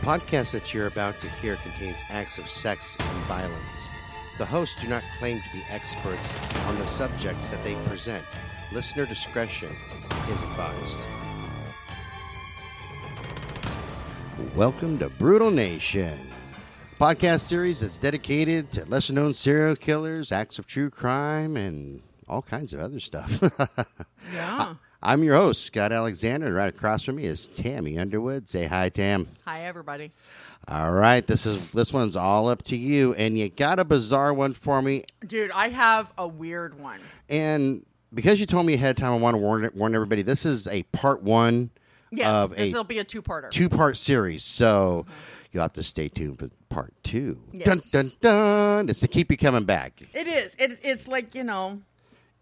podcast that you're about to hear contains acts of sex and violence. The hosts do not claim to be experts on the subjects that they present. Listener discretion is advised. Welcome to Brutal Nation, a podcast series that's dedicated to lesser known serial killers, acts of true crime, and all kinds of other stuff. Yeah. I'm your host, Scott Alexander, and right across from me is Tammy Underwood. Say hi, Tam. Hi, everybody. All right, this is this one's all up to you, and you got a bizarre one for me. Dude, I have a weird one. And because you told me ahead of time, I want to warn warn everybody. This is a part one Yes, of this a will be a two-parter. two part series, so mm-hmm. you'll have to stay tuned for part two. Yes. Dun dun dun! It's to keep you coming back. It is. It, it's like you know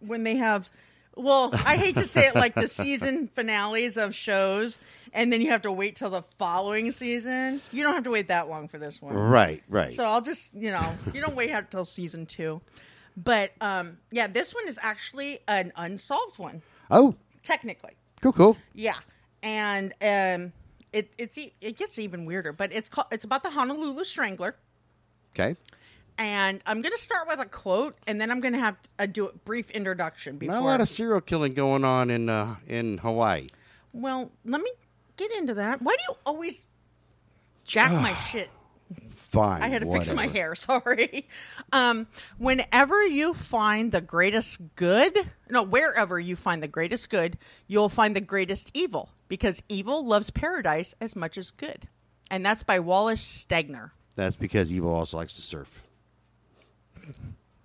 when they have. Well, I hate to say it, like the season finales of shows, and then you have to wait till the following season. You don't have to wait that long for this one. Right, right. So I'll just, you know, you don't wait until season two. But um, yeah, this one is actually an unsolved one, oh, technically. cool, cool. Yeah, and um, it it's it gets even weirder. But it's called it's about the Honolulu Strangler, Okay. And I'm going to start with a quote, and then I'm going to have to uh, do a brief introduction before. Not a lot of serial killing going on in uh, in Hawaii. well, let me get into that. Why do you always jack my shit? Fine. I had to fix my hair. Sorry. Um, whenever you find the greatest good, no, wherever you find the greatest good, you'll find the greatest evil because evil loves paradise as much as good, and that's by Wallace Stegner. That's because evil also likes to surf.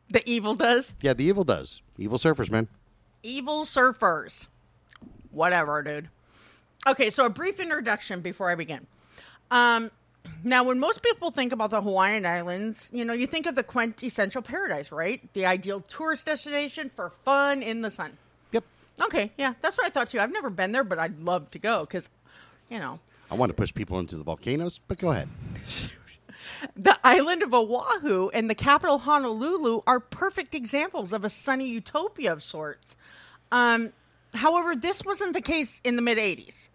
The evil does Yeah, the evil does. Evil surfers, man. evil surfers. Whatever, dude. Okay, so a brief introduction before I begin. Um, now, when most people think about the Hawaiian Islands, you know, you think of the quintessential paradise, right? The ideal tourist destination for fun in the sun. Yep. Okay, yeah, that's what I thought too. I've never been there, but I'd love to go because, you know, I want to push people into the volcanoes, but go ahead. the island of Oahu and the capital Honolulu are perfect examples of a sunny utopia of sorts. Um, however, this wasn't the case in the mid 80s.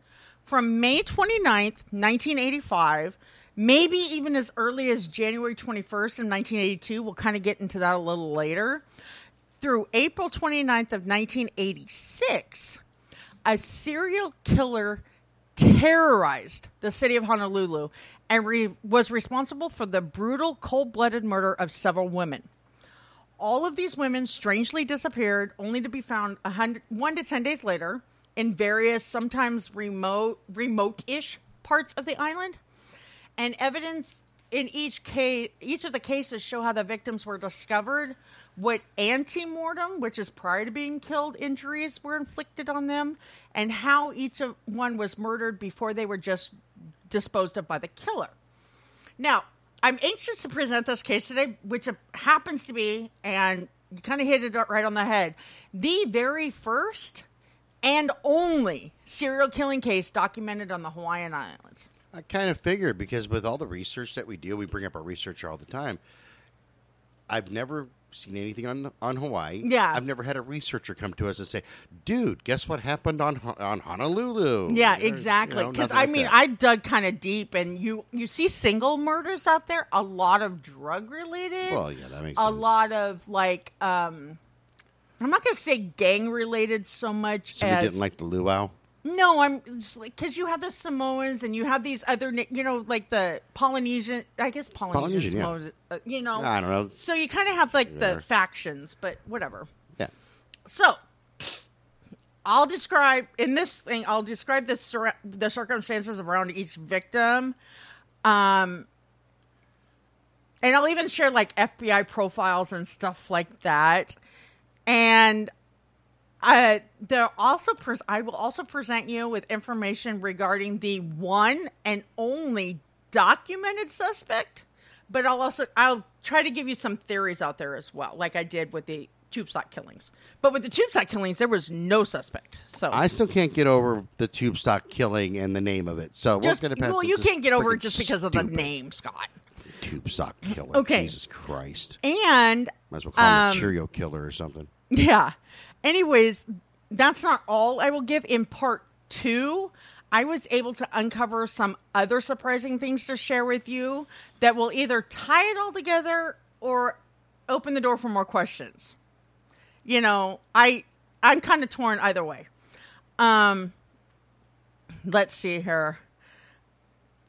From May 29th, 1985, maybe even as early as January 21st of 1982, we'll kind of get into that a little later, through April 29th of 1986, a serial killer terrorized the city of Honolulu and re- was responsible for the brutal, cold blooded murder of several women. All of these women strangely disappeared, only to be found one to ten days later in various, sometimes remote, remote-ish parts of the island. And evidence in each case, each of the cases show how the victims were discovered, what ante-mortem, which is prior to being killed, injuries were inflicted on them, and how each of one was murdered before they were just disposed of by the killer. Now, I'm anxious to present this case today, which happens to be, and you kind of hit it right on the head, the very first and only serial killing case documented on the Hawaiian Islands. I kind of figured because with all the research that we do, we bring up our researcher all the time. I've never seen anything on on Hawaii. Yeah. I've never had a researcher come to us and say, "Dude, guess what happened on on Honolulu?" Yeah, Or, exactly. know, Because nothing I like mean, that. I dug kind of deep, and you you see single murders out there, a lot of drug related. Well, yeah, that makes a sense. lot of like, um I'm not going to say gang related so much So as didn't like the luau. No, I'm because you have the Samoans and you have these other, you know, like the Polynesian. I guess Polynesian, Polynesian, yeah. Uh, you know. I don't know. So you kind of have like Whatever. the factions, but whatever. Yeah. So I'll describe in this thing. I'll describe the cir- the circumstances around each victim, um, and I'll even share like FBI profiles and stuff like that. And uh, there also pres- I will also present you with information regarding the one and only documented suspect. But I'll also I'll try to give you some theories out there as well, like I did with the tube sock killings. But with the tube sock killings, there was no suspect. So I still can't get over the tube sock killing and the name of it. So just we're gonna well, you can't get over it just because of the name, Scott. Tube sock killer. Okay. Jesus Christ. And Might as well call him Um, a Cheerio killer or something. Yeah. Anyways, that's not all I will give in part two. I was able to uncover some other surprising things to share with you that will either tie it all together or open the door for more questions. You know, I I'm kind of torn either way. Um let's see here.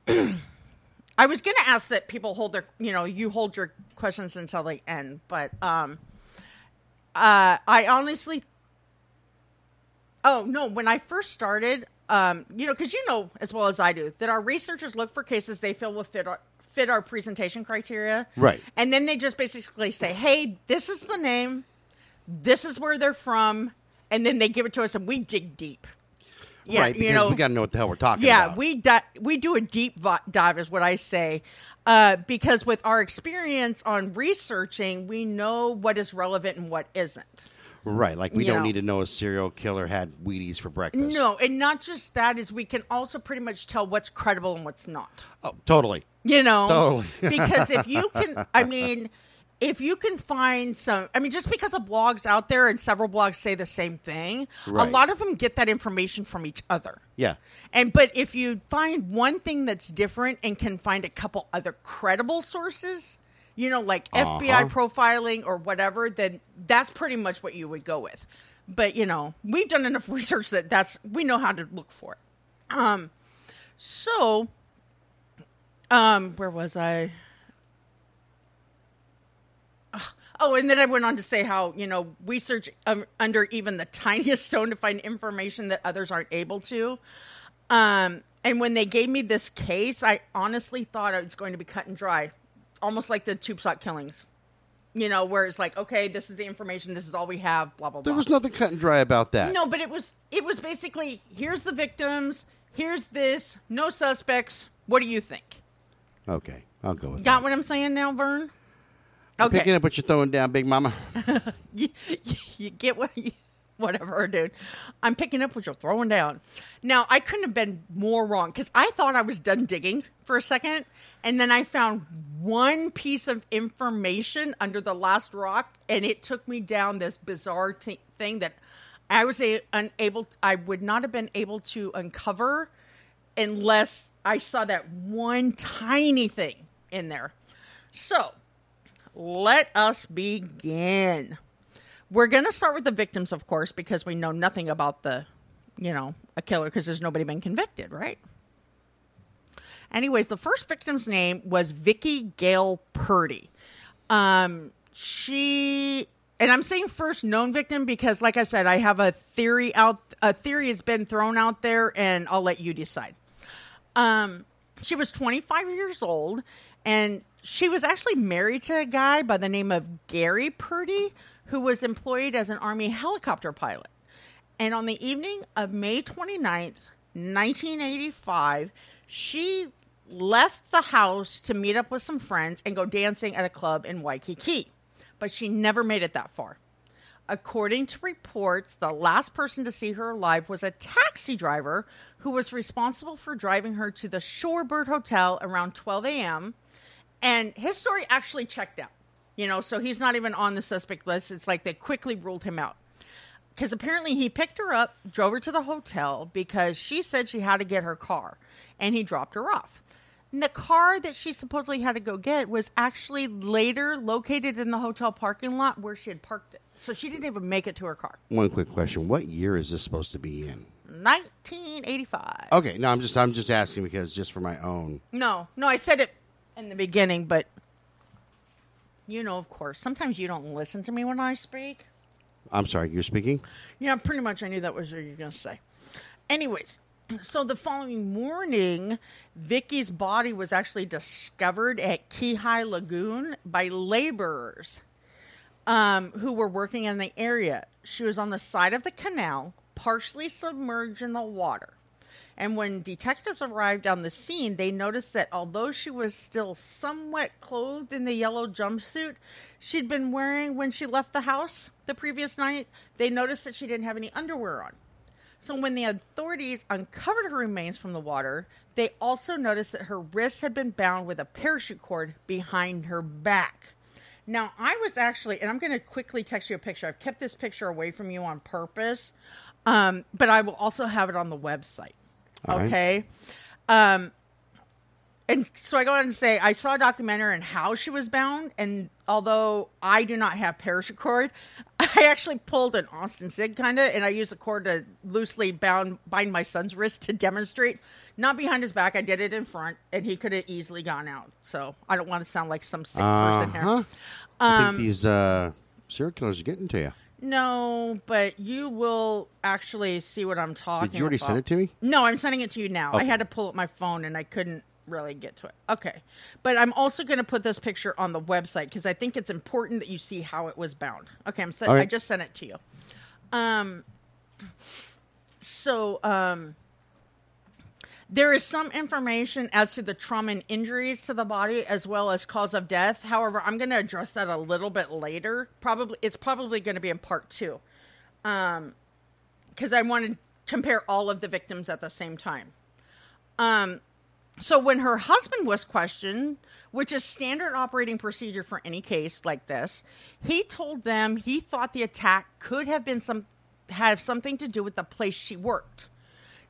I was going to ask that people hold their, you know, you hold your questions until the end, but um uh I honestly Oh, no, when I first started, um, you know, because you know as well as I do that our researchers look for cases they feel will fit our fit our presentation criteria. Right. And then they just basically say, "Hey, this is the name. This is where they're from." And then they give it to us and we dig deep. Yeah, right, because you know, we got to know what the hell we're talking yeah, about. we di- we do a deep dive, is what I say, uh, because with our experience on researching, we know what is relevant and what isn't. Right, like we you don't know. need to know a serial killer had Wheaties for breakfast. No, and not just that is we can also pretty much tell what's credible and what's not. Oh, totally. You know, Totally. because if you can, I mean, if you can find some, I mean, just because of blogs out there and several blogs say the same thing, Right. a lot of them get that information from each other. Yeah. And but if you find one thing that's different and can find a couple other credible sources, you know, like Uh-huh. FBI profiling or whatever, then that's pretty much what you would go with. But you know, we've done enough research that that's we know how to look for it. Um, so, um, where was I? Oh, and then I went on to say how, you know, we search um, under even the tiniest stone to find information that others aren't able to. Um, and when they gave me this case, I honestly thought it was going to be cut and dry, almost like the tube sock killings. You know, where it's like, okay, this is the information, this is all we have, blah blah blah. There was nothing cut and dry about that. no, but it was it was basically here's the victims, here's this, no suspects. What do you think? Okay, I'll go with Got that. what I'm saying now, Vern? I'm Okay. Picking up what you're throwing down, Big Mama. you, you get what you, whatever, dude. I'm picking up what you're throwing down. Now, I couldn't have been more wrong because I thought I was done digging for a second, and then I found one piece of information under the last rock, and it took me down this bizarre t- thing that I was a- unable. I would not have been able to uncover unless I saw that one tiny thing in there. So, let us begin. We're going to start with the victims, of course, because we know nothing about the, you know, a killer because there's nobody been convicted, right? Anyways, the first victim's name was Vicky Gale Purdy. Um, she and I'm saying first known victim because, like I said, I have a theory out. A theory has been thrown out there, and I'll let you decide. Um, she was 25 years old, and she was actually married to a guy by the name of Gary Purdy, who was employed as an Army helicopter pilot. And on the evening of May 29th, 1985, she left the house to meet up with some friends and go dancing at a club in Waikiki. But she never made it that far. According to reports, the last person to see her alive was a taxi driver who was responsible for driving her to the Shorebird Hotel around 12 a.m. And his story actually checked out. You know, so he's not even on the suspect list. It's like they quickly ruled him out. Because apparently he picked her up, drove her to the hotel because she said she had to get her car, and he dropped her off. And the car that she supposedly had to go get was actually later located in the hotel parking lot where she had parked it. So she didn't even make it to her car. One quick question: What year is this supposed to be in? 1985. Okay, no, I'm just I'm just asking because just for my own. No, no, I said it in the beginning, but you know, of course, sometimes you don't listen to me when I speak. I'm sorry, you're speaking. Yeah, pretty much. I knew that was what you were going to say. Anyways, so the following morning, Vicky's body was actually discovered at Keehi Lagoon by laborers um, who were working in the area. She was on the side of the canal, partially submerged in the water. And when detectives arrived on the scene, they noticed that although she was still somewhat clothed in the yellow jumpsuit she'd been wearing when she left the house the previous night, they noticed that she didn't have any underwear on. So when the authorities uncovered her remains from the water, they also noticed that her wrists had been bound with a parachute cord behind her back. Now, I was actually, and I'm going to quickly text you a picture. I've kept this picture away from you on purpose, um, but I will also have it on the website. All right. okay. Um, and so I go on and say I saw a documentary on how she was bound, and although I do not have parachute cord, I actually pulled an Austin Sig kind of, and I used a cord to loosely bound bind my son's wrist to demonstrate. Not behind his back, I did it in front, and he could have easily gone out. So I don't want to sound like some sick person here. Uh-huh. I Um, think these uh, serial killers are getting to you. No, but you will actually see what I'm talking. Did you already about. send it to me? No, I'm sending it to you now. I had to pull up my phone and I couldn't really get to it. Okay. But I'm also going to put this picture on the website because I think it's important that you see how it was bound. Okay, I'm sen- Okay. I just sent it to you. Um so um there is some information as to the trauma and injuries to the body as well as cause of death. However, I'm going to address that a little bit later. Probably it's probably going to be in part 2 Um, because I want to compare all of the victims at the same time. Um, so when her husband was questioned, which is standard operating procedure for any case like this, he told them he thought the attack could have been some have something to do with the place she worked.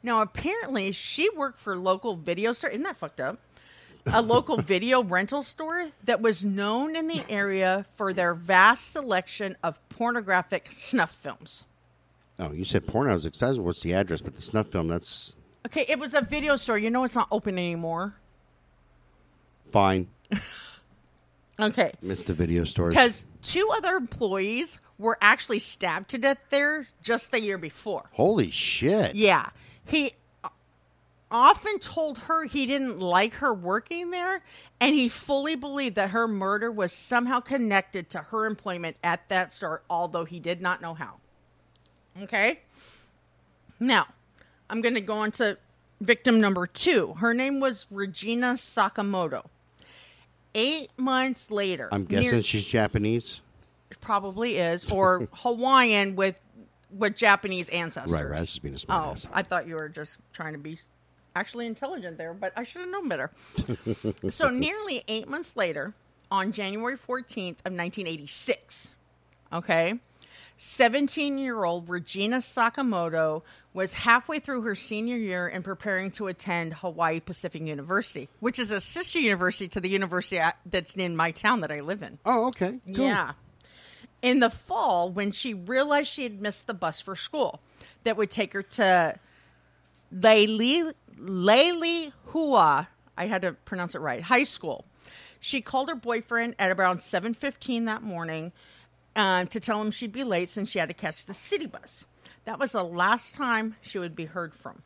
Now apparently she worked for local video store. Isn't that fucked up? A local video rental store that was known in the area for their vast selection of pornographic snuff films. Oh, you said porn. I was excited. What's the address? But the snuff film, that's Okay, it was a video store. You know it's not open anymore. fine. Okay. Miss the video stores. Because two other employees were actually stabbed to death there just the year before. Holy shit. Yeah. He often told her he didn't like her working there, and he fully believed that her murder was somehow connected to her employment at that store, although he did not know how. Okay? Now, I'm going to go on to victim number two. Her name was Regina Sakamoto. Eight months later, I'm near- guessing she's Japanese. probably is, or Hawaiian with with Japanese ancestors. Right, right. Just being a smart Oh, ass. I thought you were just trying to be actually intelligent there, but I should have known better. so, nearly eight months later, on January 14th of 1986, okay, 17 year old Regina Sakamoto was halfway through her senior year and preparing to attend Hawaii Pacific University, which is a sister university to the university that's in my town that I live in. Oh, okay. Cool. Yeah. In the fall, when she realized she had missed the bus for school that would take her to Leili, Leili Hua, I had to pronounce it right, high school. She called her boyfriend at around 7.15 that morning um, to tell him she'd be late since she had to catch the city bus. That was the last time she would be heard from.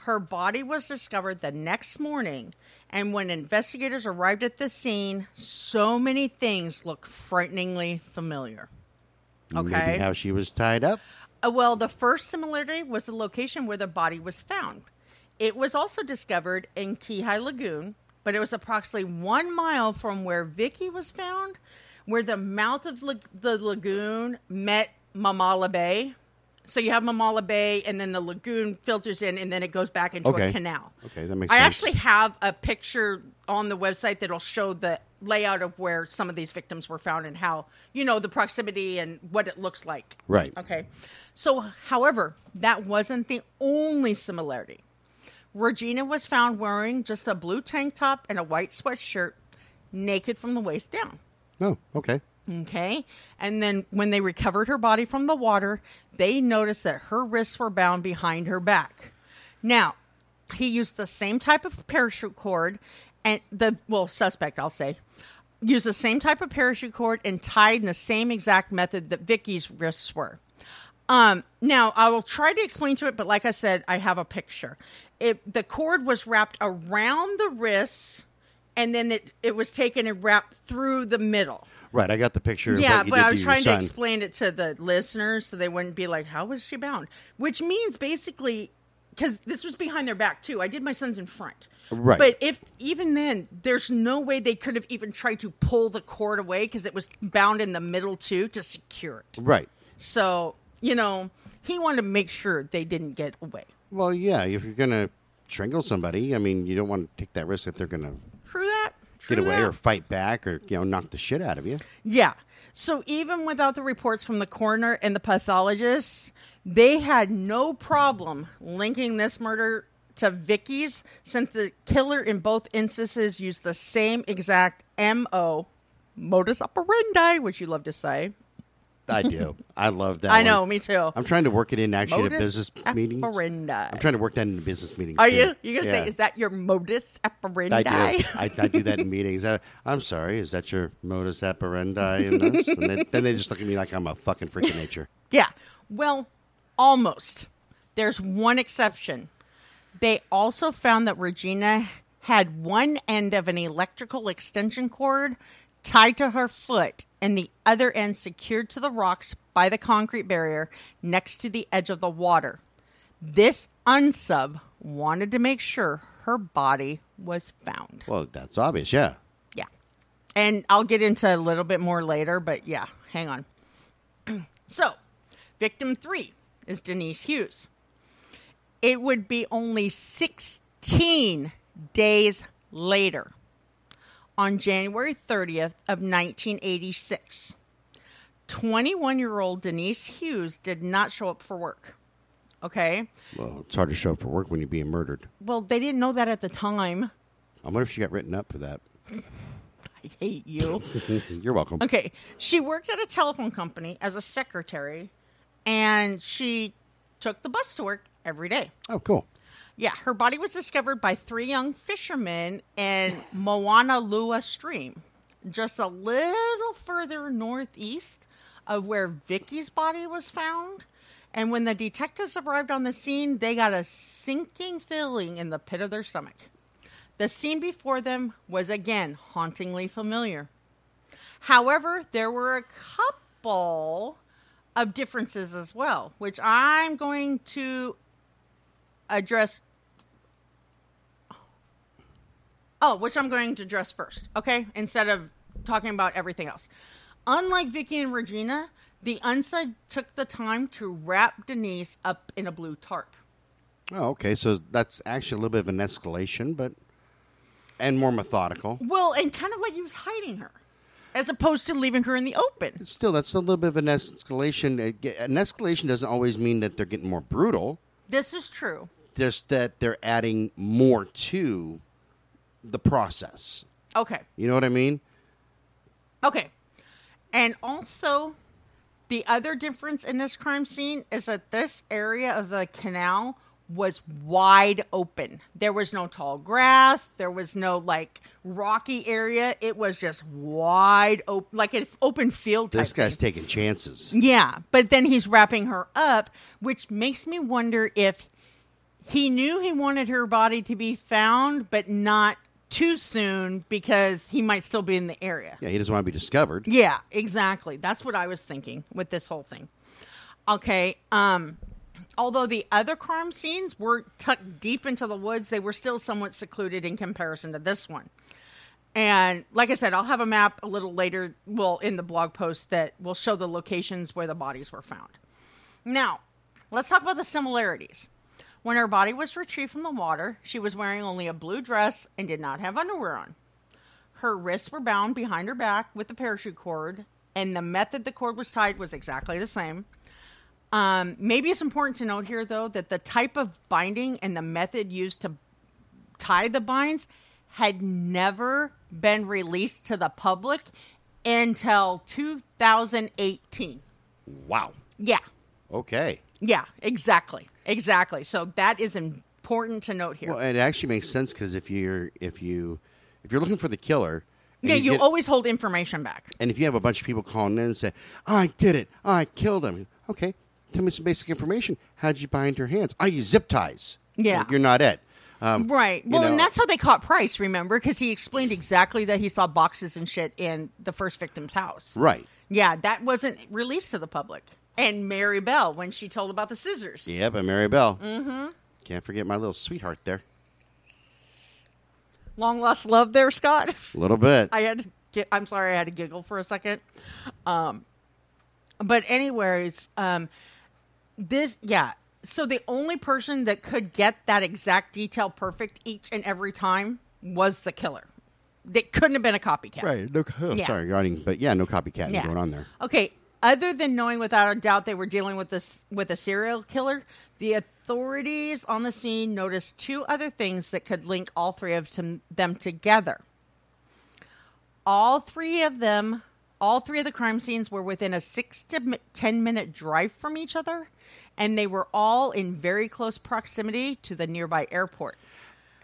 Her body was discovered the next morning, and when investigators arrived at the scene, so many things looked frighteningly familiar. Okay. Maybe how she was tied up. Uh, well, the first similarity was the location where the body was found. It was also discovered in Keehi Lagoon, but it was approximately one mile from where Vicky was found, where the mouth of lag- the lagoon met Mamala Bay. So you have Mamala Bay, and then the lagoon filters in, and then it goes back into Okay. a canal. Okay, that makes sense. I sense. actually have a picture on the website that'll show the layout of where some of these victims were found and how, you know, the proximity and what it looks like. Right. Okay. So, however, that wasn't the only similarity. Regina was found wearing just a blue tank top and a white sweatshirt, naked from the waist down. Oh, okay. Okay. And then when they recovered her body from the water, they noticed that her wrists were bound behind her back. Now, he used the same type of parachute cord and the, well, suspect, I'll say, used the same type of parachute cord and tied in the same exact method that Vicky's wrists were. Um, now I will try to explain to it, but like I said, I have a picture. It the cord was wrapped around the wrists, and then it it was taken and wrapped through the middle. Right, I got the picture. of Yeah, what you but I was your trying to explain it to the listeners so they wouldn't be like, "How was she bound?" Which means basically, because this was behind their back too. I did my son's in front, Right. But if even then, there's no way they could have even tried to pull the cord away because it was bound in the middle too to secure it. Right. So you know, he wanted to make sure they didn't get away. Well, yeah. If you're gonna strangle somebody, I mean, you don't want to take that risk that they're gonna True that. True get away that. or fight back or you know knock the shit out of you. Yeah. So even without the reports from the coroner and the pathologist, They had no problem linking this murder to Vicky's since the killer in both instances used the same exact MO, modus operandi, which you love to say. I do. I love that. I one. know, me too. I'm trying to work it in actually modus to business meetings. operandi. I'm trying to work that into business meetings. Are too. you? You're gonna Yeah. say, is that your modus operandi? I do. I, I do that in meetings. I, I'm sorry. Is that your modus operandi in this? And then, then they just look at me like I'm a fucking freak of nature. Yeah. Well, almost. There's one exception. They also found that Regina had one end of an electrical extension cord tied to her foot and the other end secured to the rocks by the concrete barrier next to the edge of the water. This unsub wanted to make sure her body was found. Well, that's obvious. Yeah. Yeah. And I'll get into a little bit more later, but yeah, hang on. so, victim three is Denise Hughes. It would be only 16 days later, on January 30th of 1986. 21 year old Denise Hughes did not show up for work. Okay. Well, it's hard to show up for work when you're being murdered. Well, they didn't know that at the time. I wonder if she got written up for that. I hate you. You're welcome. Okay. She worked at a telephone company as a secretary and she took the bus to work every day. Oh, cool. Yeah, her body was discovered by three young fishermen in Moanalua Stream, just a little further northeast of where Vicky's body was found. And when the detectives arrived on the scene, they got a sinking feeling in the pit of their stomach. The scene before them was again hauntingly familiar. However, there were a couple of differences as well, which I'm going to address. Oh, which I'm going to address first, okay? Instead of talking about everything else. Unlike Vicky and Regina, the unsub took the time to wrap Denise up in a blue tarp. Oh, okay. So that's actually a little bit of an escalation, but and more methodical. Well, and kind of like he was hiding her, as opposed to leaving her in the open. Still, that's a little bit of an escalation. An escalation doesn't always mean that they're getting more brutal. This is true. Just that they're adding more to the process. Okay. You know what I mean? Okay. And also, the other difference in this crime scene is that this area of the canal was wide open. There was no tall grass, there was no like rocky area. It was just wide open, like an open field type This guy's thing. taking chances. Yeah, but then he's wrapping her up, which makes me wonder if he knew he wanted her body to be found, but not too soon because he might still be in the area. Yeah, he doesn't want to be discovered. Yeah, exactly. That's what I was thinking with this whole thing. Okay, um although the other crime scenes were tucked deep into the woods, they were still somewhat secluded in comparison to this one. And like I said, I'll have a map a little later, well, in the blog post that will show the locations where the bodies were found. Now, let's talk about the similarities. When her body was retrieved from the water, she was wearing only a blue dress and did not have underwear on. Her wrists were bound behind her back with the parachute cord, and the method the cord was tied was exactly the same. Um, maybe it's important to note here, though, that the type of binding and the method used to tie the binds had never been released to the public until 2018. Wow. Yeah, Okay. Yeah, exactly, exactly. So that is important to note here. Well, it actually makes sense because if you're if you if you're looking for the killer, yeah, you get- always hold information back. and if you have a bunch of people calling in and say, "I did it, I killed him," okay, tell me some basic information. How'd you bind her hands? I use zip ties. Yeah. you're not Ed. Um, Right. you Well, know- and that's how they caught Price, remember? Because he explained exactly that he saw boxes and shit in the first victim's house. right. Yeah, that wasn't released to the public. And Mary Bell, when she told about the scissors. Yeah, but Mary Bell. Mm-hmm. Can't forget my little sweetheart there. Long lost love there, Scott. A little bit. I had to get, I'm sorry, I had to giggle for a second. Um, but anyways, um, this, yeah. So the only person that could get that exact detail perfect each and every time was the killer. They couldn't have been a copycat. right. No. Oh, Yeah. Sorry, but yeah, no copycat Yeah. going on there. Okay. Other than knowing without a doubt they were dealing with this with a serial killer, the authorities on the scene noticed two other things that could link all three of them, together. All three of them, all three of the crime scenes were within a six to ten minute drive from each other, and they were all in very close proximity to the nearby airport.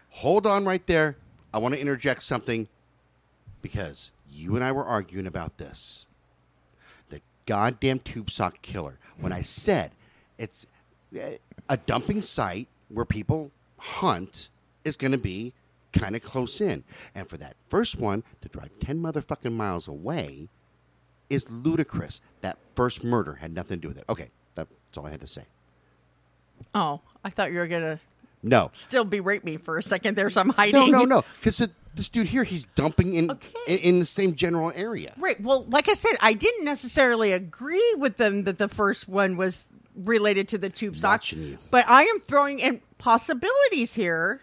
Hold on right there. I want to interject something because you and I were arguing about this. Goddamn tube sock killer. When I said it's a dumping site where people hunt is going to be kind of close in. And for that first one to drive 10 motherfucking miles away is ludicrous. That first murder had nothing to do with it. Okay, that's all I had to say. Oh, I thought you were gonna No. still berate me for a second there, so I'm hiding. No, no, no. Because this dude here, he's dumping in, Okay. in in the same general area. Right. Well, like I said, I didn't necessarily agree with them that the first one was related to the tube sock. But I am throwing in possibilities here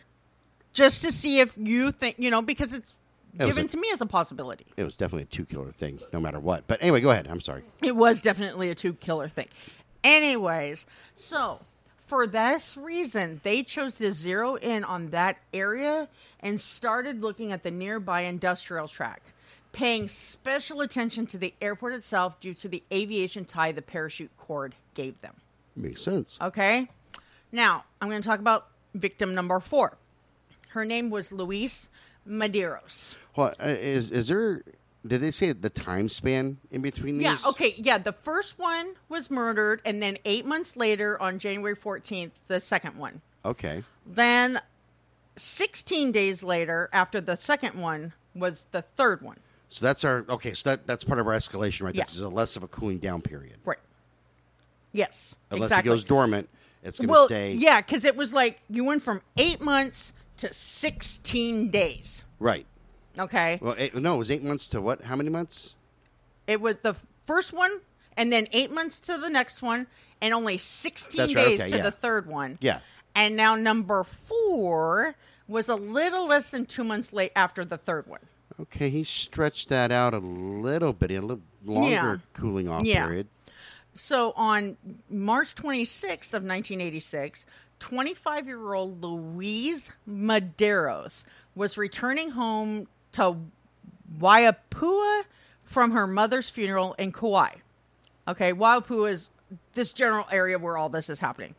just to see if you think, you know, because it's It given a- to me as a possibility. It was definitely a two killer thing, no matter what. But anyway, go ahead. I'm sorry. It was definitely a tube killer thing. Anyways, so for this reason, they chose to zero in on that area and started looking at the nearby industrial track, paying special attention to the airport itself due to the aviation tie the parachute cord gave them. Makes sense. Okay? Now, I'm going to talk about victim number four. Her name was Louise Medeiros. Well, uh, is is there? Did they say the time span in between these? Yeah, okay, yeah. The first one was murdered, and then eight months later, on January 14th, the second one. Okay. Then 16 days later, after the second one, was the third one. So that's our okay. So that that's part of our escalation right there. Yeah. 'cause There's a less of a cooling down period. Right. Yes. Unless exactly. it goes dormant, it's going to well, stay. yeah, because it was like you went from eight months to 16 days. Right. Okay. Well, eight, no, it was eight months to what? How many months? It was the first one, and then eight months to the next one, and only 16 That's right, days okay, to yeah. the third one. Yeah. And now number four was a little less than two months late after the third one. Okay, he stretched that out a little bit, a little longer Yeah. cooling off Yeah. period. So on March 26th of 1986, 25-year-old Louise Medeiros was returning home to Waipahu from her mother's funeral in Kauai. Okay, Waipahu is this general area where all this is happening.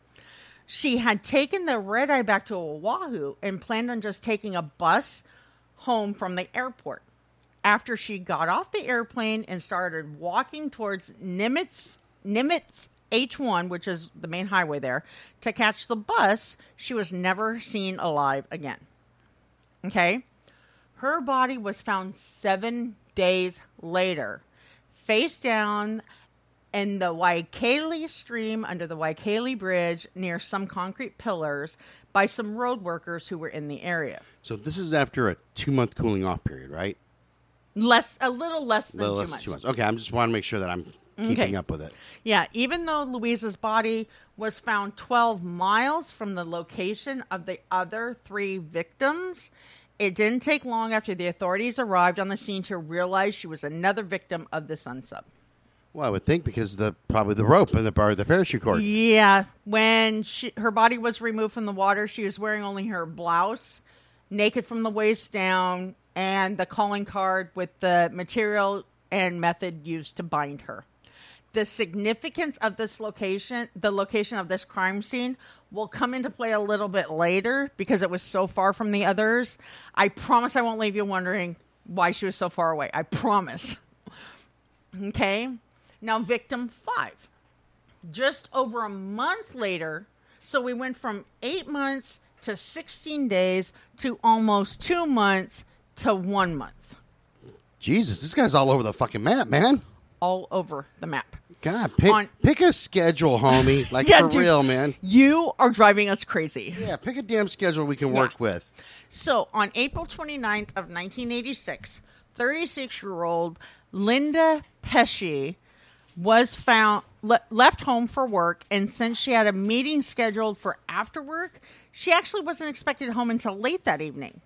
She had taken the red eye back to Oahu and planned on just taking a bus home from the airport. After she got off the airplane and started walking towards Nimitz, Nimitz H1, which is the main highway there, to catch the bus, she was never seen alive again. Okay? Her body was found seven days later, face down in the Waikele stream under the Waikele Bridge near some concrete pillars by some road workers who were in the area. So this is after a two month cooling off period, right? Less, a little less than Little two less months. two months. Okay, I'm just want to make sure that I'm keeping Okay. up with it. Yeah, even though Louisa's body was found 12 miles from the location of the other three victims, it didn't take long after the authorities arrived on the scene to realize she was another victim of the unsub. Well, I would think because the probably the rope and the bar, the parachute cord. Yeah, when she, her body was removed from the water, she was wearing only her blouse, naked from the waist down, and the calling card with the material and method used to bind her. The significance of this location, the location of this crime scene, will come into play a little bit later because it was so far from the others. I promise I won't leave you wondering why she was so far away. I promise. Okay. Now, victim five just over a month later. So we went from eight months to 16 days to almost two months to one month, Jesus, this guy's all over the fucking map, man. All over the map. God, pick On- pick a schedule, homie. Like Yeah, for dude. real, man. You are driving us crazy. Yeah, pick a damn schedule we can work with. So on April 29th of 1986, 36-year-old Linda Pesce was found le- left home for work and since she had a meeting scheduled for after work, she actually wasn't expected home until late that evening.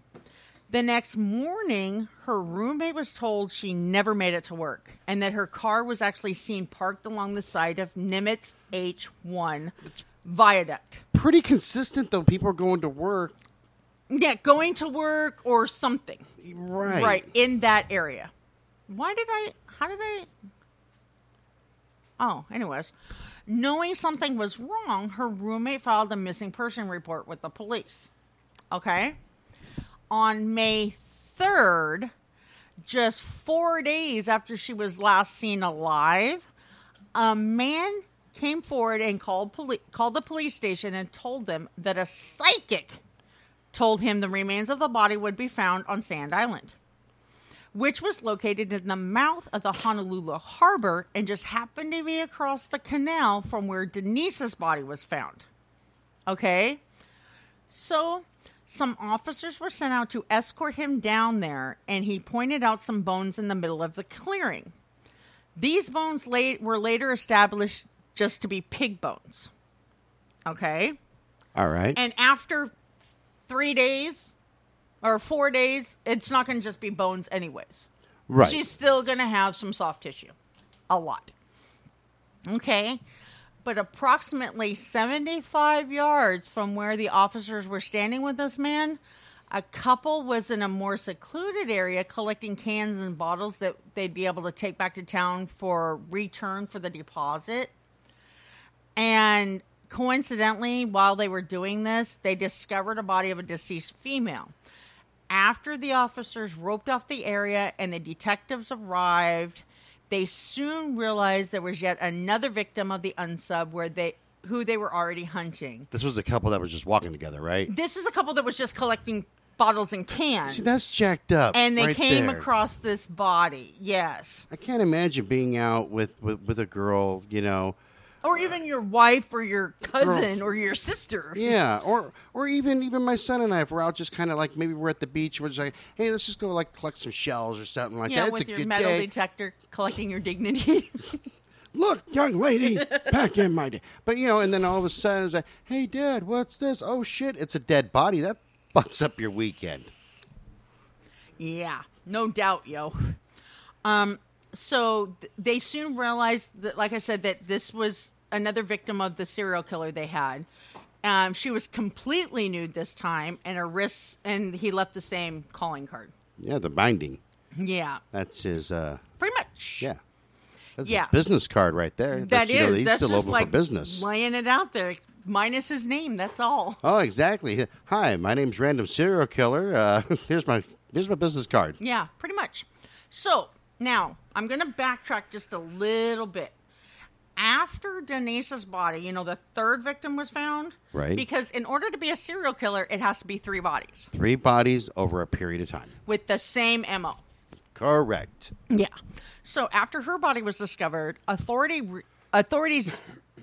The next morning, her roommate was told she never made it to work and that her car was actually seen parked along the side of Nimitz H1 viaduct. Pretty consistent though. People are going to work. Yeah, going to work or something. Right. Right, in that area. Why did I how did I Oh, anyways. Knowing something was wrong, her roommate filed a missing person report with the police. Okay? On May 3rd, just 4 days after she was last seen alive, a man came forward and called poli- called the police station and told them that a psychic told him the remains of the body would be found on Sand Island, which was located in the mouth of the Honolulu harbor and just happened to be across the canal from where Denise's body was found. Okay? So, some officers were sent out to escort him down there, and he pointed out some bones in the middle of the clearing. These bones late, were later established just to be pig bones. Okay? All right. And after three days or four days, it's not going to just be bones, anyways. right. She's still going to have some soft tissue. A lot. Okay. But approximately 75 yards from where the officers were standing with this man, a couple was in a more secluded area collecting cans and bottles that they'd be able to take back to town for return for the deposit. And coincidentally, while they were doing this, they discovered a body of a deceased female. After the officers roped off the area and the detectives arrived, they soon realized there was yet another victim of the unsub where they who they were already hunting. this was a couple that was just walking together, right? This is a couple that was just collecting bottles and cans. See, that's jacked up. and they right came there. across this body. Yes. I can't imagine being out with, with, with a girl, you know. Or even your wife or your cousin or your sister. Yeah, or or even even my son and I, if we're out just kind of like maybe we're at the beach we're just like, hey, let's just go like collect some shells or something like Yeah, that. with it's a your good metal day. detector collecting your dignity. Look, young lady, back in my day. But you know, and then all of a sudden it's like, hey, dad, what's this? Oh shit, it's a dead body. That fucks up your weekend. Yeah, no doubt, yo. Um, so th- they soon realized that, like I said, that this was another victim of the serial killer they had. Um, she was completely nude this time, and her wrists, and he left the same calling card. Yeah, the binding. Yeah, That's his. uh pretty much. Yeah, that's Yeah. his business card right there. that is. know, he's that's still just open like for business. laying it out there, minus his name. That's all. Oh, exactly. Hi, my name's Random Serial Killer. Uh, here's my here's my business card. Yeah, pretty much. So now I'm going to backtrack just a little bit. After Denise's body, you know, the third victim was found. Right. Because in order to be a serial killer, it has to be three bodies Three bodies over a period of time. with the same MO. Correct. Yeah. So after her body was discovered, authority re- authorities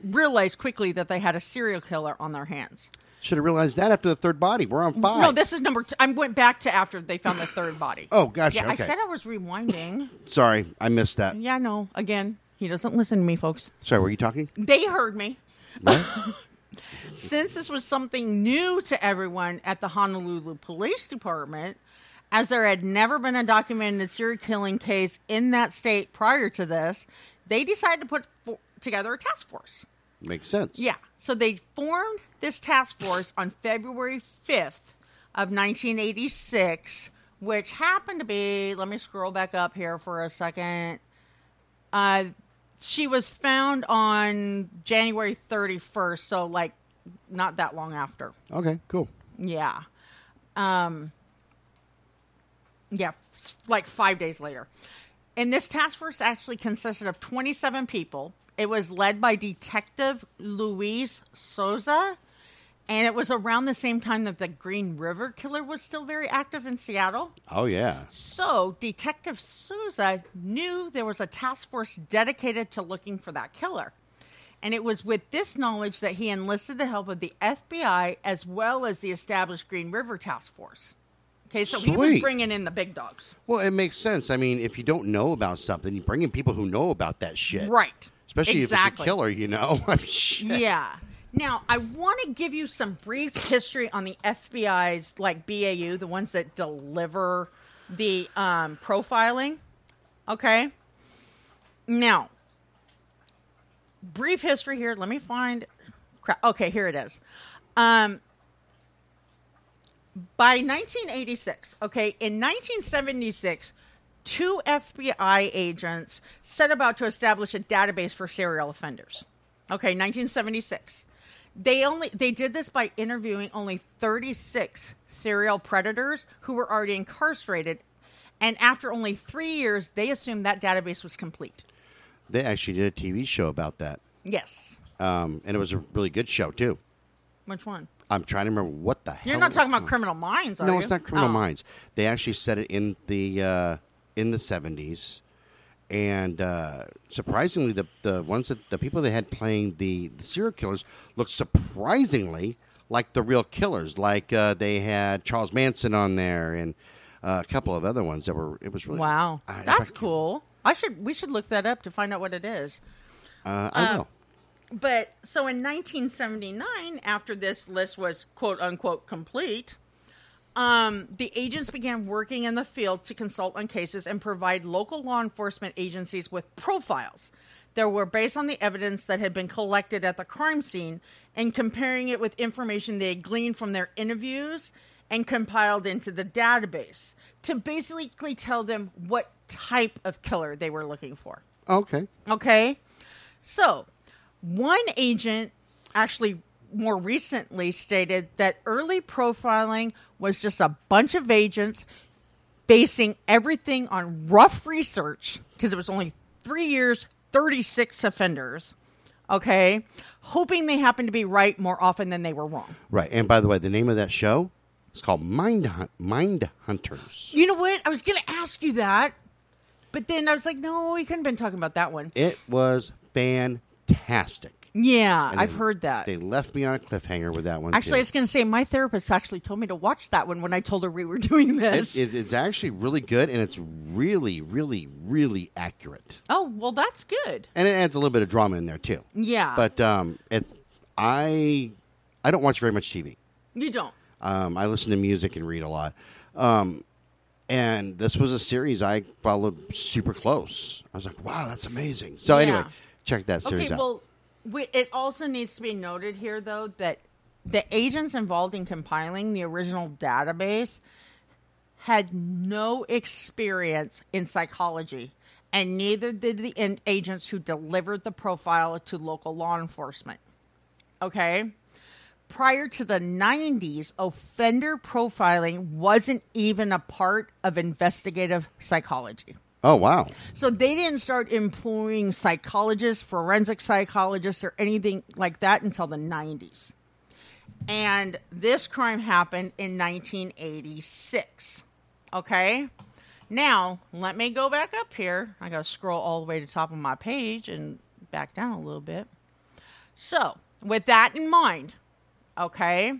realized quickly that they had a serial killer on their hands. Should have realized that after the third body. We're on five. No, this is number. Two. I went back to after they found the third body. Oh, gotcha. yeah. I okay. said I was rewinding. Sorry, I missed that. yeah, no. Again, he doesn't listen to me, folks. Sorry, were you talking? They heard me. What? Since this was something new to everyone at the Honolulu Police Department, as there had never been a documented serial killing case in that state prior to this, they decided to put fo- together a task force. Makes sense. Yeah. So they formed this task force on February 5th of 1986, which happened to be, let me scroll back up here for a second. Uh, she was found on January 31st, so like not that long after. Okay, cool. Yeah. Um Yeah, f- like 5 days later. And this task force actually consisted of 27 people. It was led by Detective Luis Souza, and it was around the same time that the Green River killer was still very active in Seattle. Oh yeah. So, Detective Souza knew there was a task force dedicated to looking for that killer. And it was with this knowledge that he enlisted the help of the FBI as well as the established Green River Task Force. Okay, so he was bringing in the big dogs. Well, it makes sense. I mean, if you don't know about something, you bring in people who know about that shit. Right. Especially if it's a killer, you know. Yeah. Now, I want to give you some brief history on the FBI's like BAU, the ones that deliver the um, profiling. Okay. Now, brief history here. Let me find. Okay, here it is. Um, by 1986, okay, in 1976, two FBI agents set about to establish a database for serial offenders. Okay, 1976. They only they did this by interviewing only 36 serial predators who were already incarcerated, and after only three years, they assumed that database was complete. They actually did a TV show about that, Yes. um, and it was a really good show too. Which one? I'm trying to remember what the hell. You're not talking about. Criminal Minds, are you? No, you? it's not Criminal Oh. Minds. They actually said it in the uh, in the 70s, and uh, surprisingly, the the ones that the people they had playing the, the serial killers looked surprisingly like the real killers. Like uh, they had Charles Manson on there and uh, a couple of other ones that were. It was really Wow, I- that's I- cool. I should we should look that up to find out what it is. Uh, I will. But so in 1979, after this list was quote unquote complete, um, the agents began working in the field to consult on cases and provide local law enforcement agencies with profiles that were based on the evidence that had been collected at the crime scene and comparing it with information they had gleaned from their interviews and compiled into the database to basically tell them what type of killer they were looking for. Okay. Okay. So, one agent actually more recently stated that early profiling was just a bunch of agents basing everything on rough research because it was only three years, 36 offenders. Okay. Hoping they happened to be right more often than they were wrong. Right. And by the way, the name of that show is called Mind Hunt, Mind Hunters. You know what? I was going to ask you that, but then I was like, no, we couldn't have been talking about that one. It was fantastic. Yeah, I've heard that. They left me on a cliffhanger with that one. Actually, too. I was going to say my therapist actually told me to watch that one when I told her we were doing this. It, it, it's actually really good, and it's really, really, really accurate. oh, well, that's good. And it adds a little bit of drama in there too. Yeah, But um, it, I, I don't watch very much TV. you don't. Um, I listen to music and read a lot. Um, and this was a series I followed super close. I was like, wow, that's amazing. So Yeah. anyway, check that series Okay, out. well, we, it also needs to be noted here, though, that the agents involved in compiling the original database had no experience in psychology, and neither did the agents who delivered the profile to local law enforcement. Okay? Prior to the 90s, offender profiling wasn't even a part of investigative psychology. Oh wow, So they didn't start employing psychologists, forensic psychologists, or anything like that until the 90s. And this crime happened in 1986. Okay? Now, let me go back up here. I got to scroll all the way to the top of my page and back down a little bit. So, with that in mind, okay,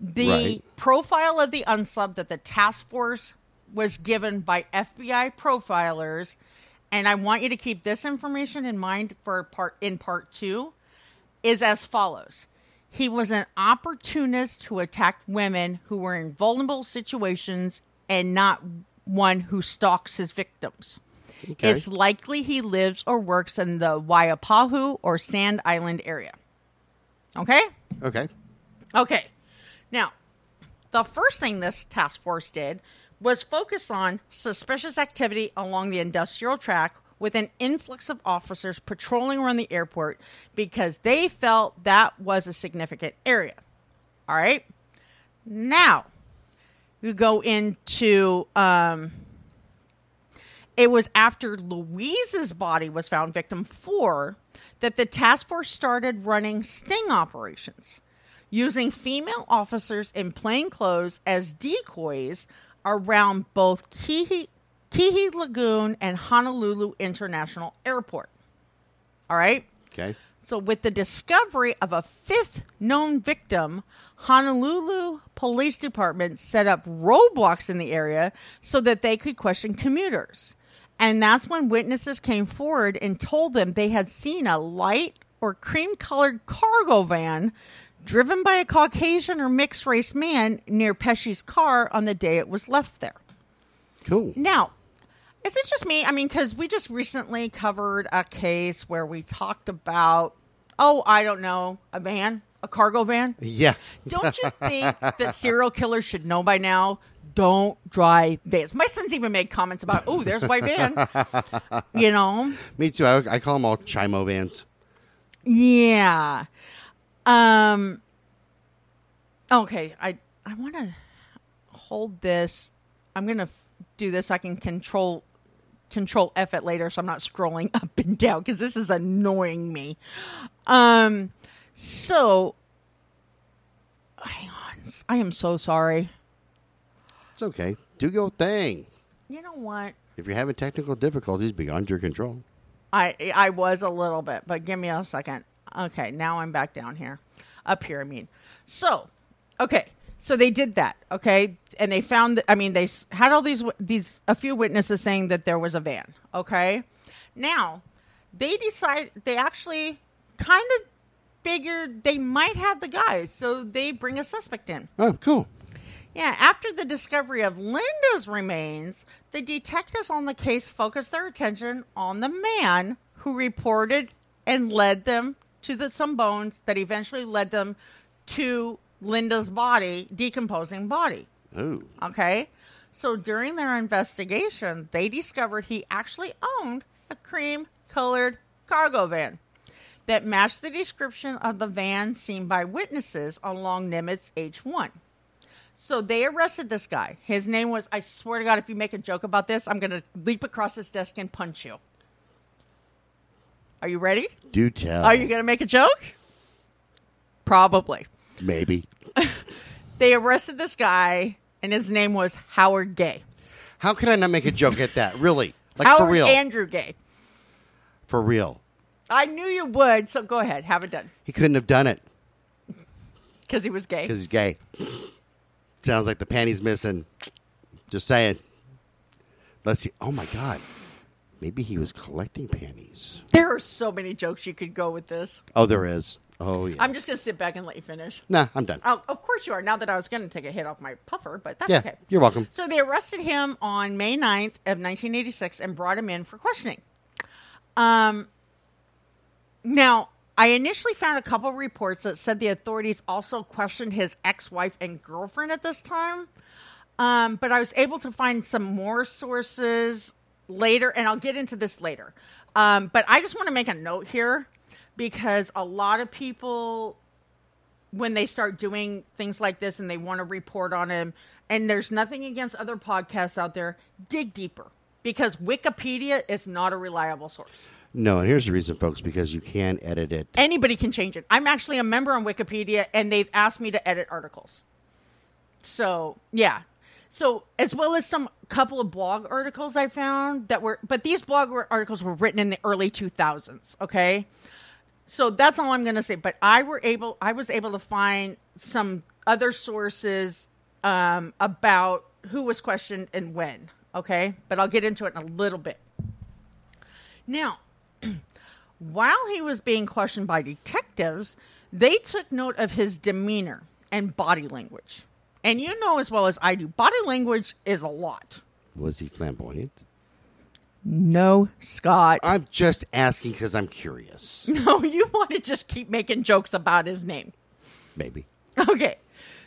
the Right. profile of the unsub that the task force was given by FBI profilers, and I want you to keep this information in mind for part in part two, is as follows. He was an opportunist who attacked women who were in vulnerable situations and not one who stalks his victims. Okay. It's likely he lives or works in the Waipahu or Sand Island area. Okay? okay, Okay. Now, the first thing this task force did was focused on suspicious activity along the industrial track with an influx of officers patrolling around the airport because they felt that was a significant area. All right. Now, you go into um, it was after Louise's body was found, victim four, that the task force started running sting operations using female officers in plain clothes as decoys around both Keehi, Keehi Lagoon and Honolulu International Airport. All right? okay, So, with the discovery of a fifth known victim, Honolulu Police Department set up roadblocks in the area so that they could question commuters. And that's when witnesses came forward and told them they had seen a light or cream colored cargo van driven by a Caucasian or mixed race man near Pesce's car on the day it was left there. Cool. Now, is it just me? I mean, because we just recently covered a case where we talked about, oh, I don't know, a van, a cargo van. Yeah. Don't you think that serial killers should know by now? Don't drive vans. My sons even made comments about, oh, there's my van. You know? Me too. I, I call them all Chimo vans. Yeah. Um. Okay, I I want to hold this. I'm gonna f- do this. I can control control F it later, so I'm not scrolling up and down because this is annoying me. Um. So, hang on. I am so sorry. It's okay. Do your thing. You know what? If you're having technical difficulties beyond your control. I I was a little bit, but give me a second. Okay, now I'm back down here, up here. I mean, so okay, so they did that. Okay, and they found. That, I mean, they had all these these a few witnesses saying that there was a van. Okay, now they decide they actually kind of figured they might have the guy, so they bring a suspect in. Oh, cool. Yeah, after the discovery of Linda's remains, the detectives on the case focused their attention on the man who reported and led them to the, some bones that eventually led them to Linda's body, decomposing body. Ooh. Okay? So during their investigation, they discovered he actually owned a cream colored cargo van that matched the description of the van seen by witnesses along Nimitz H1. So they arrested this guy. His name was, I swear to God, if you make a joke about this, I'm going to leap across this desk and punch you. Are you ready? Do tell. Are you going to make a joke? Probably. Maybe. They arrested this guy, and his name was Howard Gay. How can I not make a joke at that? Really? Like Howard for real? Andrew Gay. for real. I knew you would, so go ahead, have it done. He couldn't have done it Because he was gay. because he's gay. Sounds like the panties missing. Just saying. Let's see. Oh my God. Maybe he was collecting panties. There are so many jokes you could go with this. Oh, there is. Oh, yeah. I'm just going to sit back and let you finish. Nah, I'm done. Oh, of course you are. Now that I was going to take a hit off my puffer, but that's yeah, okay. you're welcome. So they arrested him on May 9th of 1986 and brought him in for questioning. Um, now, I initially found a couple reports that said the authorities also questioned his ex-wife and girlfriend at this time. Um, but I was able to find some more sources later, and I'll get into this later. Um, but I just want to make a note here because a lot of people when they start doing things like this and they want to report on him and there's nothing against other podcasts out there dig deeper because wikipedia is not a reliable source No, and here's the reason, folks, because you can edit it. anybody can change it i'm actually a member on wikipedia and they've asked me to edit articles so yeah so as well as some couple of blog articles i found that were but these blog articles were written in the early 2000s okay? So that's all i'm going to say but i were able i was able to find some other sources um, about who was questioned and when okay? But i'll get into it in a little bit. Now while he was being questioned by detectives, they took note of his demeanor and body language. And you know as well as I do, body language is a lot. Was he flamboyant? No, Scott. I'm just asking because I'm curious. No, you want to just keep making jokes about his name. Maybe. Okay.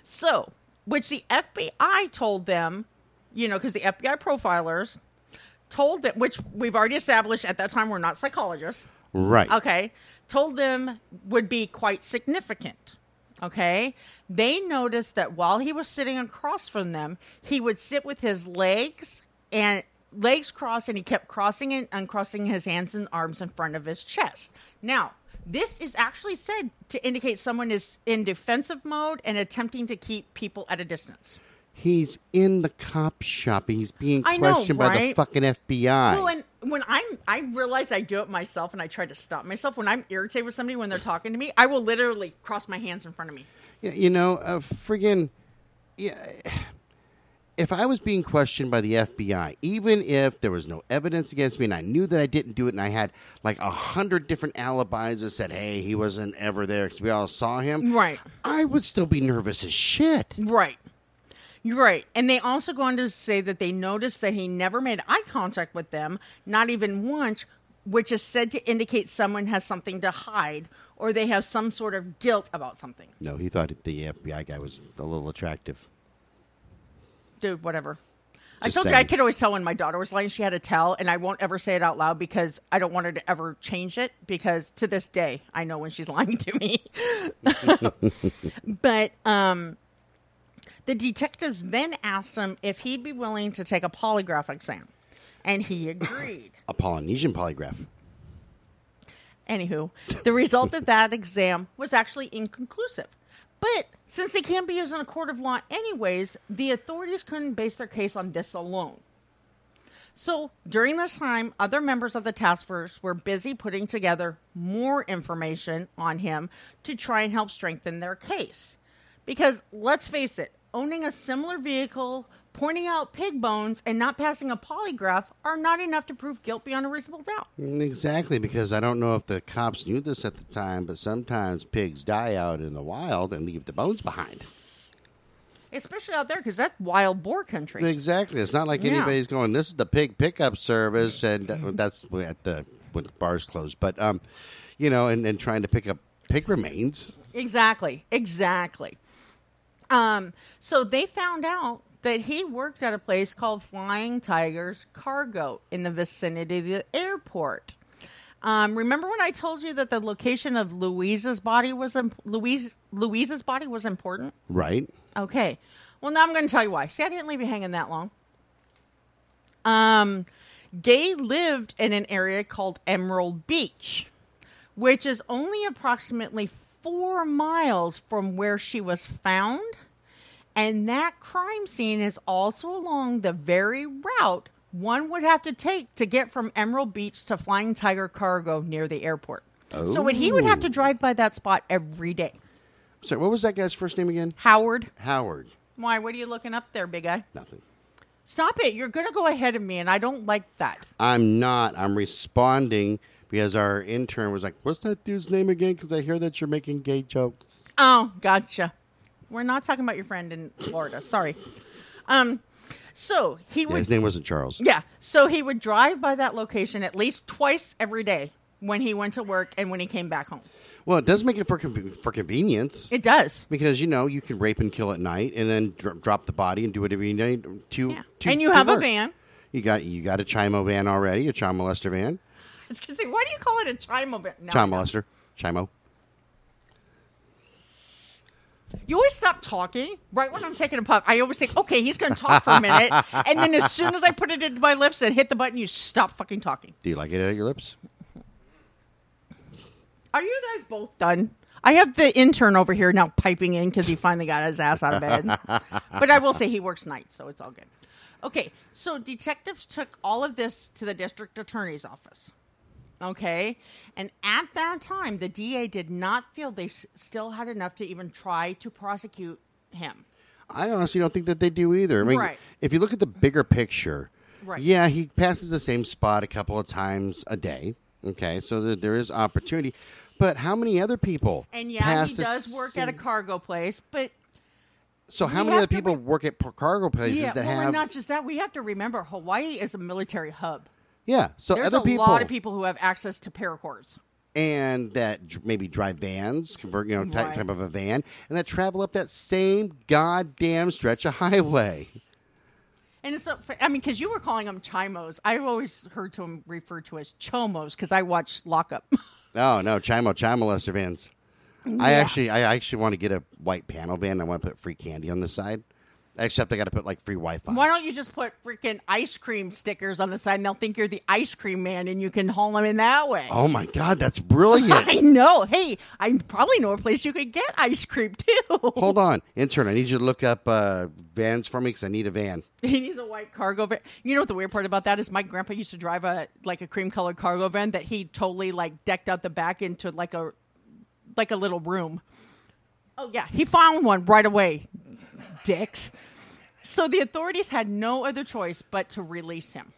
So, which the FBI told them, you know, because the FBI profilers told them, which we've already established at that time we're not psychologists. Right. okay, told them would be quite significant. Okay, they noticed that while he was sitting across from them, he would sit with his legs and legs crossed, and he kept crossing and uncrossing his hands and arms in front of his chest. Now, this is actually said to indicate someone is in defensive mode and attempting to keep people at a distance. He's in the cop shop. He's being I know, questioned by the fucking FBI. Well, and when I'm, I realize I do it myself, and I try to stop myself. When I'm irritated with somebody when they're talking to me, I will literally cross my hands in front of me. Yeah, you know, uh, friggin', yeah, if I was being questioned by the FBI, even if there was no evidence against me and I knew that I didn't do it and I had like a hundred different alibis that said, hey, he wasn't ever there because we all saw him, Right. I would still be nervous as shit. Right. You're right. And they also go on to say that they noticed that he never made eye contact with them, not even once, which is said to indicate someone has something to hide or they have some sort of guilt about something. No, he thought the FBI guy was a little attractive. Dude, whatever. I Just told you I saying. could always tell when my daughter was lying. She had to tell, and I won't ever say it out loud because I don't want her to ever change it. Because to this day, I know when she's lying to me. but um, the detectives then asked him if he'd be willing to take a polygraph exam, and he agreed. A Polynesian polygraph. Anywho, the result of that exam was actually inconclusive. But since they can't be used in a court of law anyways, the authorities couldn't base their case on this alone. So during this time, other members of the task force were busy putting together more information on him to try and help strengthen their case. Because let's face it, owning a similar vehicle, pointing out pig bones, and not passing a polygraph are not enough to prove guilt beyond a reasonable doubt. Mm, Exactly, because I don't know if the cops knew this at the time, but sometimes pigs die out in the wild and leave the bones behind. especially out there because that's wild boar country. Exactly. It's not like Yeah. anybody's going. This is the pig pickup service, and uh, that's at the when the bars closed. But um, you know, and, and trying to pick up pig remains. Exactly, exactly. Um, so they found out that he worked at a place called Flying Tigers Cargo in the vicinity of the airport. Um, remember when I told you that the location of Louise's body was imp- Louise Louise's body was important? Right. Okay. Well, now I'm going to tell you why. See, I didn't leave you hanging that long. Um, Gay lived in an area called Emerald Beach, which is only approximately four miles from where she was found. And that crime scene is also along the very route one would have to take to get from Emerald Beach to Flying Tiger Cargo near the airport. So when he would have to Oh. drive by that spot every day. So, what was that guy's first name again? Howard, Howard. why? What are you looking up there, big guy? Nothing. Stop it! You're going to go ahead of me, and I don't like that. I'm not. I'm responding because our intern was like, "What's that dude's name again?" Because I hear that you're making gay jokes. Oh, gotcha. We're not talking about your friend in Florida. Sorry. Um, so he Yeah, would, his name wasn't Charles. yeah. So he would drive by that location at least twice every day when he went to work and when he came back home. Well, it does make it for con- for convenience. It does. Because you know you can rape and kill at night, and then dr- drop the body and do whatever you need to. Yeah. to And you to have a van. You got you got a chimo van already, a child molester van, Was gonna say, why do you call it a chimo van? No, child no. molester, chimo. You always stop talking right when I'm taking a puff. I always think, okay, he's going to talk for a minute, and then as soon as I put it into my lips and hit the button, you stop fucking talking. Do you like it at your lips? Are you guys both done? I have the intern over here now piping in because he finally got his ass out of bed. but I will say he works nights, so it's all good. Okay, so detectives took all of this to the district attorney's office. Okay, and at that time, the DA did not feel they s- still had enough to even try to prosecute him. I honestly don't think that they do either. I mean, Right. if you look at the bigger picture, Right. yeah, he passes the same spot a couple of times a day. Okay, so that there is opportunity. But how many other people? And yeah, pass he the does work at a same- cargo place, but So how we many have other to people work at cargo places yeah, that well, have? and not just that. We have to remember Hawaii is a military hub. Yeah, so other people. There's other a people lot of people who have access to paracords. and that dr- maybe drive vans, convert you know type, Right. type of a van, and that travel up that same goddamn stretch of highway. And it's, I mean, because you were calling them chimos. I've always heard to them referred to as chomos because I watched Lockup. Oh no, Chimo Chimo Lester vans. I actually, I actually want to get a white panel van. I want to put free candy on the side. Except I got to put like free Wi-Fi. Why don't you just put freaking ice cream stickers on the side and they'll think you're the ice cream man and you can haul them in that way? Oh my god, that's brilliant! I know. Hey, I probably know a place you could get ice cream too. Hold on, intern. I need you to look up uh, vans for me because I need a van. He needs a white cargo van. You know what the weird part about that is? My grandpa used to drive a like a cream colored cargo van that he totally like decked out the back into like a like a little room. Oh yeah, he found one right away. Dicks. So the authorities had no other choice but to release him.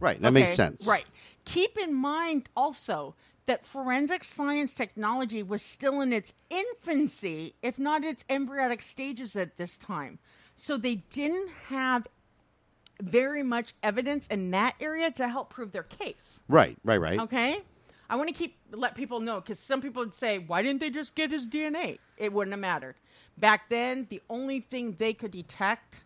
Right. That makes sense. Right. Keep in mind also that forensic science technology was still in its infancy, if not its embryonic stages at this time. So they didn't have very much evidence in that area to help prove their case. Right. Right. Right. Okay? I want to keep let people know because some people would say, "Why didn't they just get his DNA?" It wouldn't have mattered. Back then, the only thing they could detect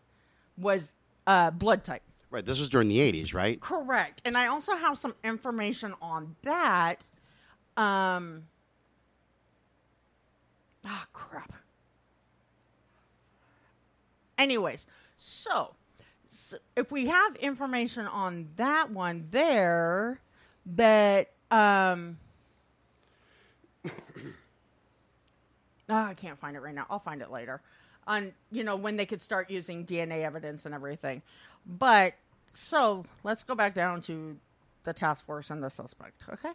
was uh, blood type. Right. This was during the 80s, right? Correct. And I also have some information on that. Um Ah crap. Anyways, so, so if we have information on that one there that um Ah, I can't find it right now. I'll find it later. On you know when they could start using DNA evidence and everything. But so let's go back down to the task force and the suspect. Okay.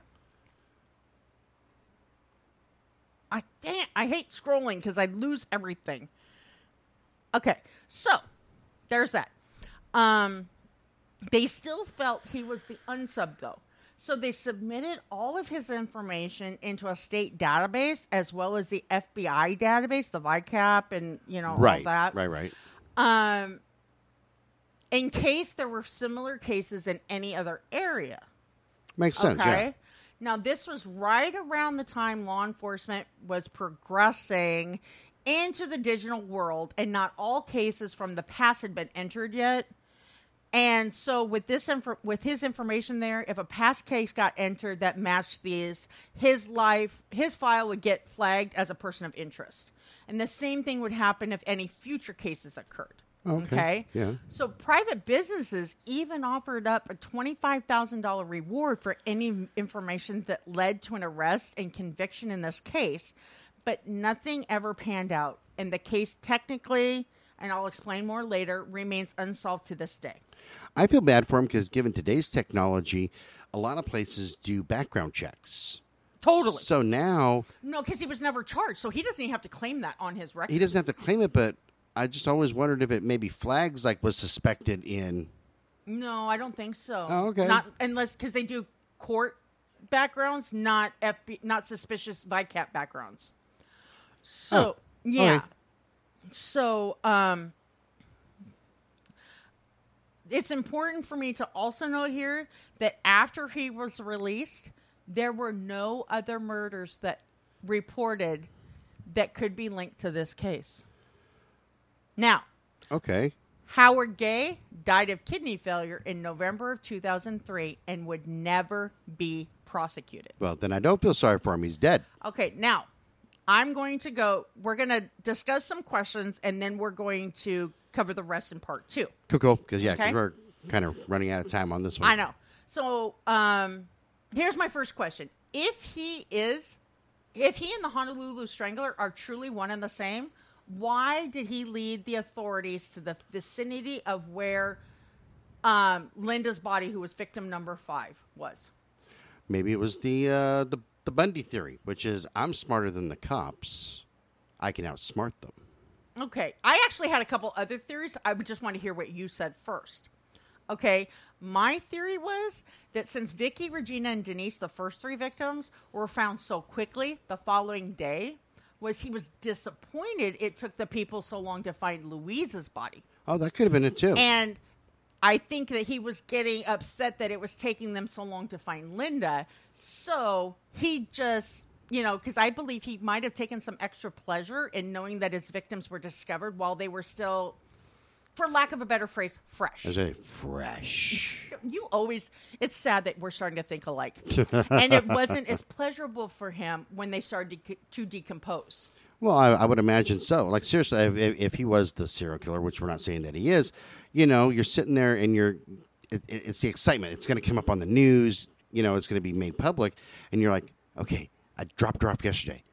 I can't. I hate scrolling because I lose everything. Okay, so there's that. Um, they still felt he was the unsub though. So they submitted all of his information into a state database as well as the FBI database, the VICAP, and you know Right. all that. Right. Right. Um, in case there were similar cases in any other area. Makes sense. Okay. Yeah. Now, this was right around the time law enforcement was progressing into the digital world, and not all cases from the past had been entered yet. And so, with this infor- with his information there, if a past case got entered that matched these, his life, his file would get flagged as a person of interest. And the same thing would happen if any future cases occurred. Okay. Yeah. So private businesses even offered up a $25,000 reward for any information that led to an arrest and conviction in this case, but nothing ever panned out. And the case technically, and I'll explain more later, remains unsolved to this day. I feel bad for him because given today's technology, a lot of places do background checks. Totally. So now No, because he was never charged, so he doesn't even have to claim that on his record. he doesn't have to claim it, but I just always wondered if it maybe flags like was suspected in. No, I don't think so. Oh, okay. Not unless because they do court backgrounds, not FB, not suspicious VICAP backgrounds. So Oh, yeah, okay. So um, it's important for me to also note here that after he was released, there were no other murders that reported that could be linked to this case. Now, Okay. Howard Gay died of kidney failure in November of 2003 and would never be prosecuted. Well, then I don't feel sorry for him. He's dead. Okay, now I'm going to go. We're going to discuss some questions and then we're going to cover the rest in part two. Cool, cool. Because yeah, Okay. we're kind of running out of time on this one. I know. So, um, here's my first question: If he is, if he and the Honolulu Strangler are truly one and the same, why did he lead the authorities to the vicinity of where um, Linda's body, who was victim number five, was? Maybe it was the uh, the the Bundy theory, which is I'm smarter than the cops. I can outsmart them. Okay, I actually had a couple other theories. I would just want to hear what you said first. Okay, my theory was that since Vicky, Regina, and Denise, the first three victims, were found so quickly the following day, was he was disappointed it took the people so long to find Louise's body, Oh, that could have been it too. and I think that he was getting upset that it was taking them so long to find Linda. So he just, you know, because I believe he might have taken some extra pleasure in knowing that his victims were discovered while they were still, for lack of a better phrase, fresh. I say fresh. You always, it's sad that we're starting to think alike. and it wasn't as pleasurable for him when they started to, to decompose. Well, I, I would imagine so. Like seriously, if, if, he was the serial killer, which we're not saying that he is, you know, you're sitting there and you're, it, it- it's the excitement. It's going to come up on the news. You know, it's going to be made public, and you're like, okay, I dropped her off yesterday.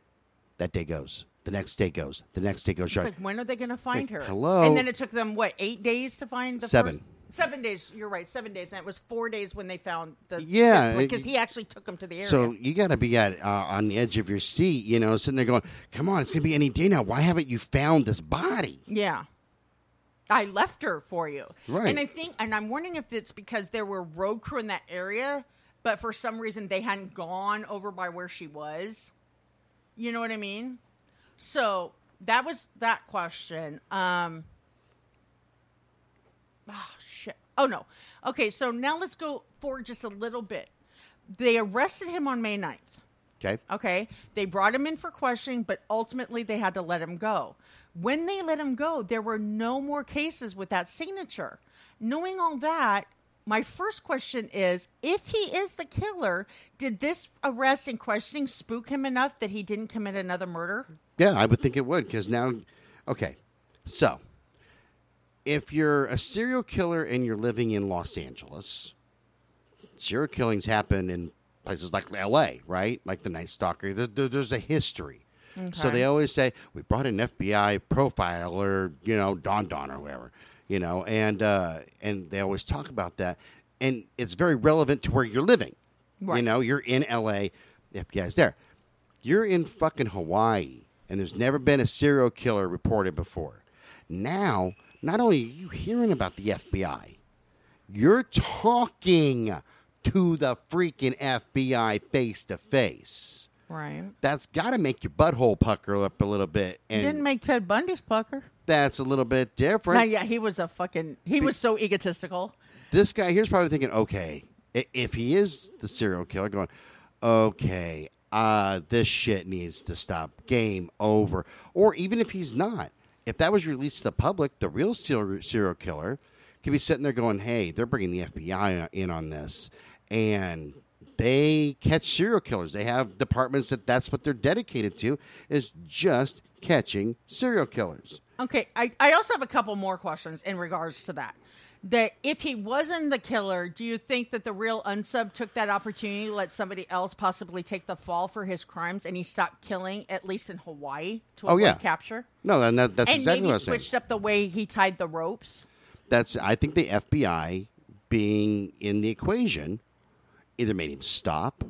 That day goes. The next day goes. The next day goes. It's like, when are they going to find her? hello? And then it took them, what, eight days to find the Seven. First? Seven days. You're right. Seven days. And it was four days when they found the. Yeah, Because he actually took them to the area. So you got to be at uh, on the edge of your seat, you know, sitting there going, "Come on, it's going to be any day now. Why haven't you found this body?" yeah. I left her for you. Right. And I think, and I'm wondering if it's because there were road crew in that area, but for some reason they hadn't gone over by where she was. You know what I mean? So that was that question. Um, oh, shit. Oh, no. Okay, so now let's go forward just a little bit. They arrested him on May 9th. Okay. Okay. They brought him in for questioning, but ultimately they had to let him go. When they let him go, there were no more cases with that signature. Knowing all that, my first question is if he is the killer, did this arrest and questioning spook him enough that he didn't commit another murder? Yeah, I would think it would because now, okay, so if you're a serial killer and you're living in Los Angeles, serial killings happen in places like L.A., right? Like the Night Stalker. There- there- there's a history. So they always say we brought an FBI profiler, you know, Don Don or whatever, you know, and uh, and they always talk about that, and it's very relevant to where you're living. You know, you're in L.A., the FBI's there. You're in fucking Hawaii, and there's never been a serial killer reported before. Now, not only are you hearing about the FBI, you're talking to the freaking FBI face to face. Right. That's got to make your butthole pucker up a little bit, and Didn't make Ted Bundy's pucker. that's a little bit different. yeah, he was a fucking. He was so egotistical. This guy here's probably thinking, okay, if he is the serial killer, going, okay, uh, this shit needs to stop. Game over. Or even if he's not, if that was released to the public, the real serial serial killer could be sitting there going, hey, they're bringing the FBI in on this, and they catch serial killers. They have departments that that's what they're dedicated to is just catching serial killers. Okay, I, I also have a couple more questions in regards to that. That if he wasn't the killer, do you think that the real unsub took that opportunity to let somebody else possibly take the fall for his crimes and he stopped killing, at least in Hawaii, to Oh, avoid yeah. capture? No, and that, that's and exactly maybe what I'm saying. switched up the way he tied the ropes? that's I think the FBI being in the equation either made him stop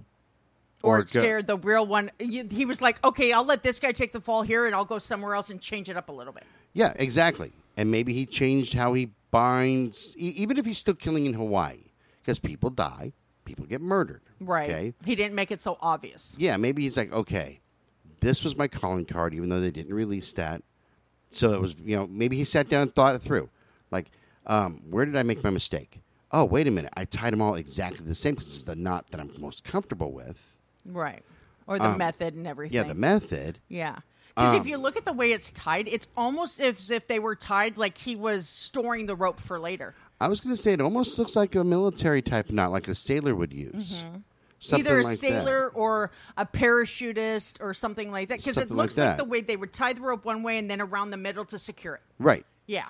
Or, or it scared the real one. He was like, okay, I'll let this guy take the fall here and I'll go somewhere else and change it up a little bit. yeah, exactly. And maybe he changed how he binds, e- even if he's still killing in Hawaii, because people die, people get murdered. Right. Okay. He didn't make it so obvious. Yeah, maybe he's like, okay, this was my calling card, even though they didn't release that. So it was, you know, maybe he sat down and thought it through. Like, um, where did I make my mistake? Oh, wait a minute. I tied them all exactly the same because it's the knot that I'm most comfortable with. Right. Or the method and everything. Um, Yeah, the method. Yeah. Because if Um, you look at the way it's tied, it's almost as if they were tied like he was storing the rope for later. I was going to say it almost looks like a military type knot, like a sailor would use. Mm-hmm. Either a like sailor That. or a parachutist or something like that. Because it Something like looks like, the way they would tie the rope one way and then around the middle to secure it. Right. Yeah.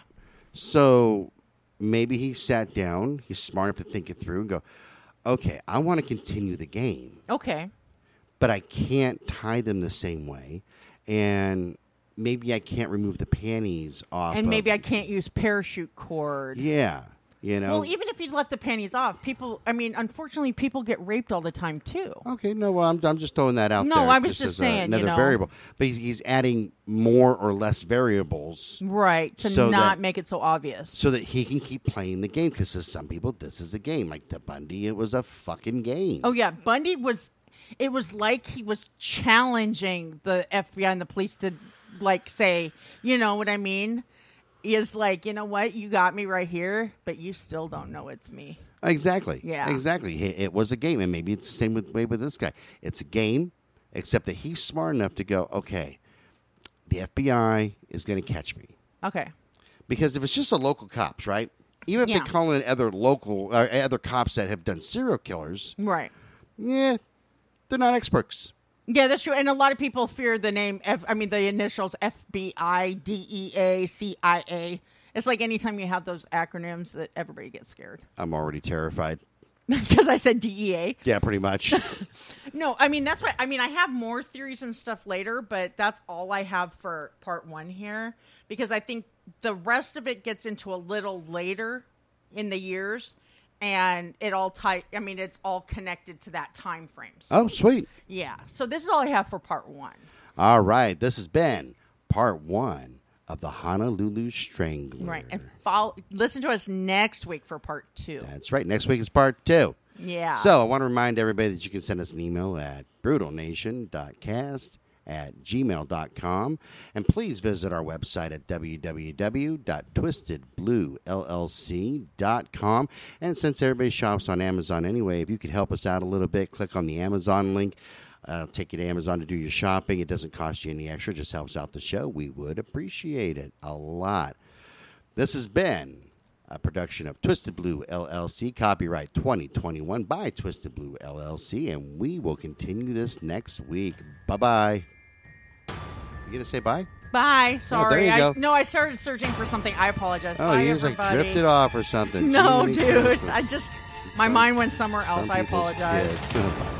So maybe he sat down. He's smart enough to think it through and go, okay, I want to continue the game. Okay. but I can't tie them the same way, and maybe I can't remove the panties off. And of- maybe I can't use parachute cord. Yeah, you know. Well, even if he left the panties off, people, I mean, unfortunately, people get raped all the time too. okay, no, well, I'm, I'm just throwing that out No, there. I was just a- saying, you another know. variable, but he's, he's adding more or less variables Right. To So not that- make it so obvious. so that he can keep playing the game. Because to some people, this is a game. Like to Bundy, it was a fucking game. Oh yeah, Bundy was. It was like he was challenging the FBI and the police to, like, say, you know what I mean? He is like, you know what? You got me right here, but you still don't know it's me. Exactly. Yeah. Exactly. It, it was a game, and maybe it's the same with, way with this guy. It's a game, except that he's smart enough to go, okay, the FBI is going to catch me Okay. because if it's just the local cops, right? Even if Yeah. they call in other local, uh, other cops that have done serial killers, Right. yeah, they're not experts. Yeah, that's true. And a lot of people fear the name. F, I mean, the initials FBI, DEA, CIA. It's like anytime you have those acronyms, that everybody gets scared I'm already terrified. because I said DEA. Yeah, pretty much. No, I mean that's what I mean. I have more theories and stuff later, but that's all I have for part one here because I think the rest of it gets into a little later in the years, and it all tie. I mean, it's all connected to that time frame. So, oh, sweet. yeah. So this is all I have for part one. All right, this has been part one of the Honolulu Strangler. Right. And follow, listen to us next week for part two. That's right. Next week is part two. Yeah. So I want to remind everybody that you can send us an email at brutalnation.cast at gmail.com. And please visit our website at www.twistedbluellc.com. And since everybody shops on Amazon anyway, if you could help us out a little bit, click on the Amazon link. Uh, take you to Amazon to do your shopping. It doesn't cost you any extra, just helps out the show. We would appreciate it a lot. This has been a production of Twisted Blue LLC, copyright 2021 by Twisted Blue LLC, and we will continue this next week. Bye bye. You gonna say bye? Bye. Oh, Sorry. there you I, go. no, I started searching for something. I apologize. Oh, Bye, you just like everybody. drifted off or something. No, dude. Some- I just, my mind went somewhere else. some I people's apologize. kids. Bye.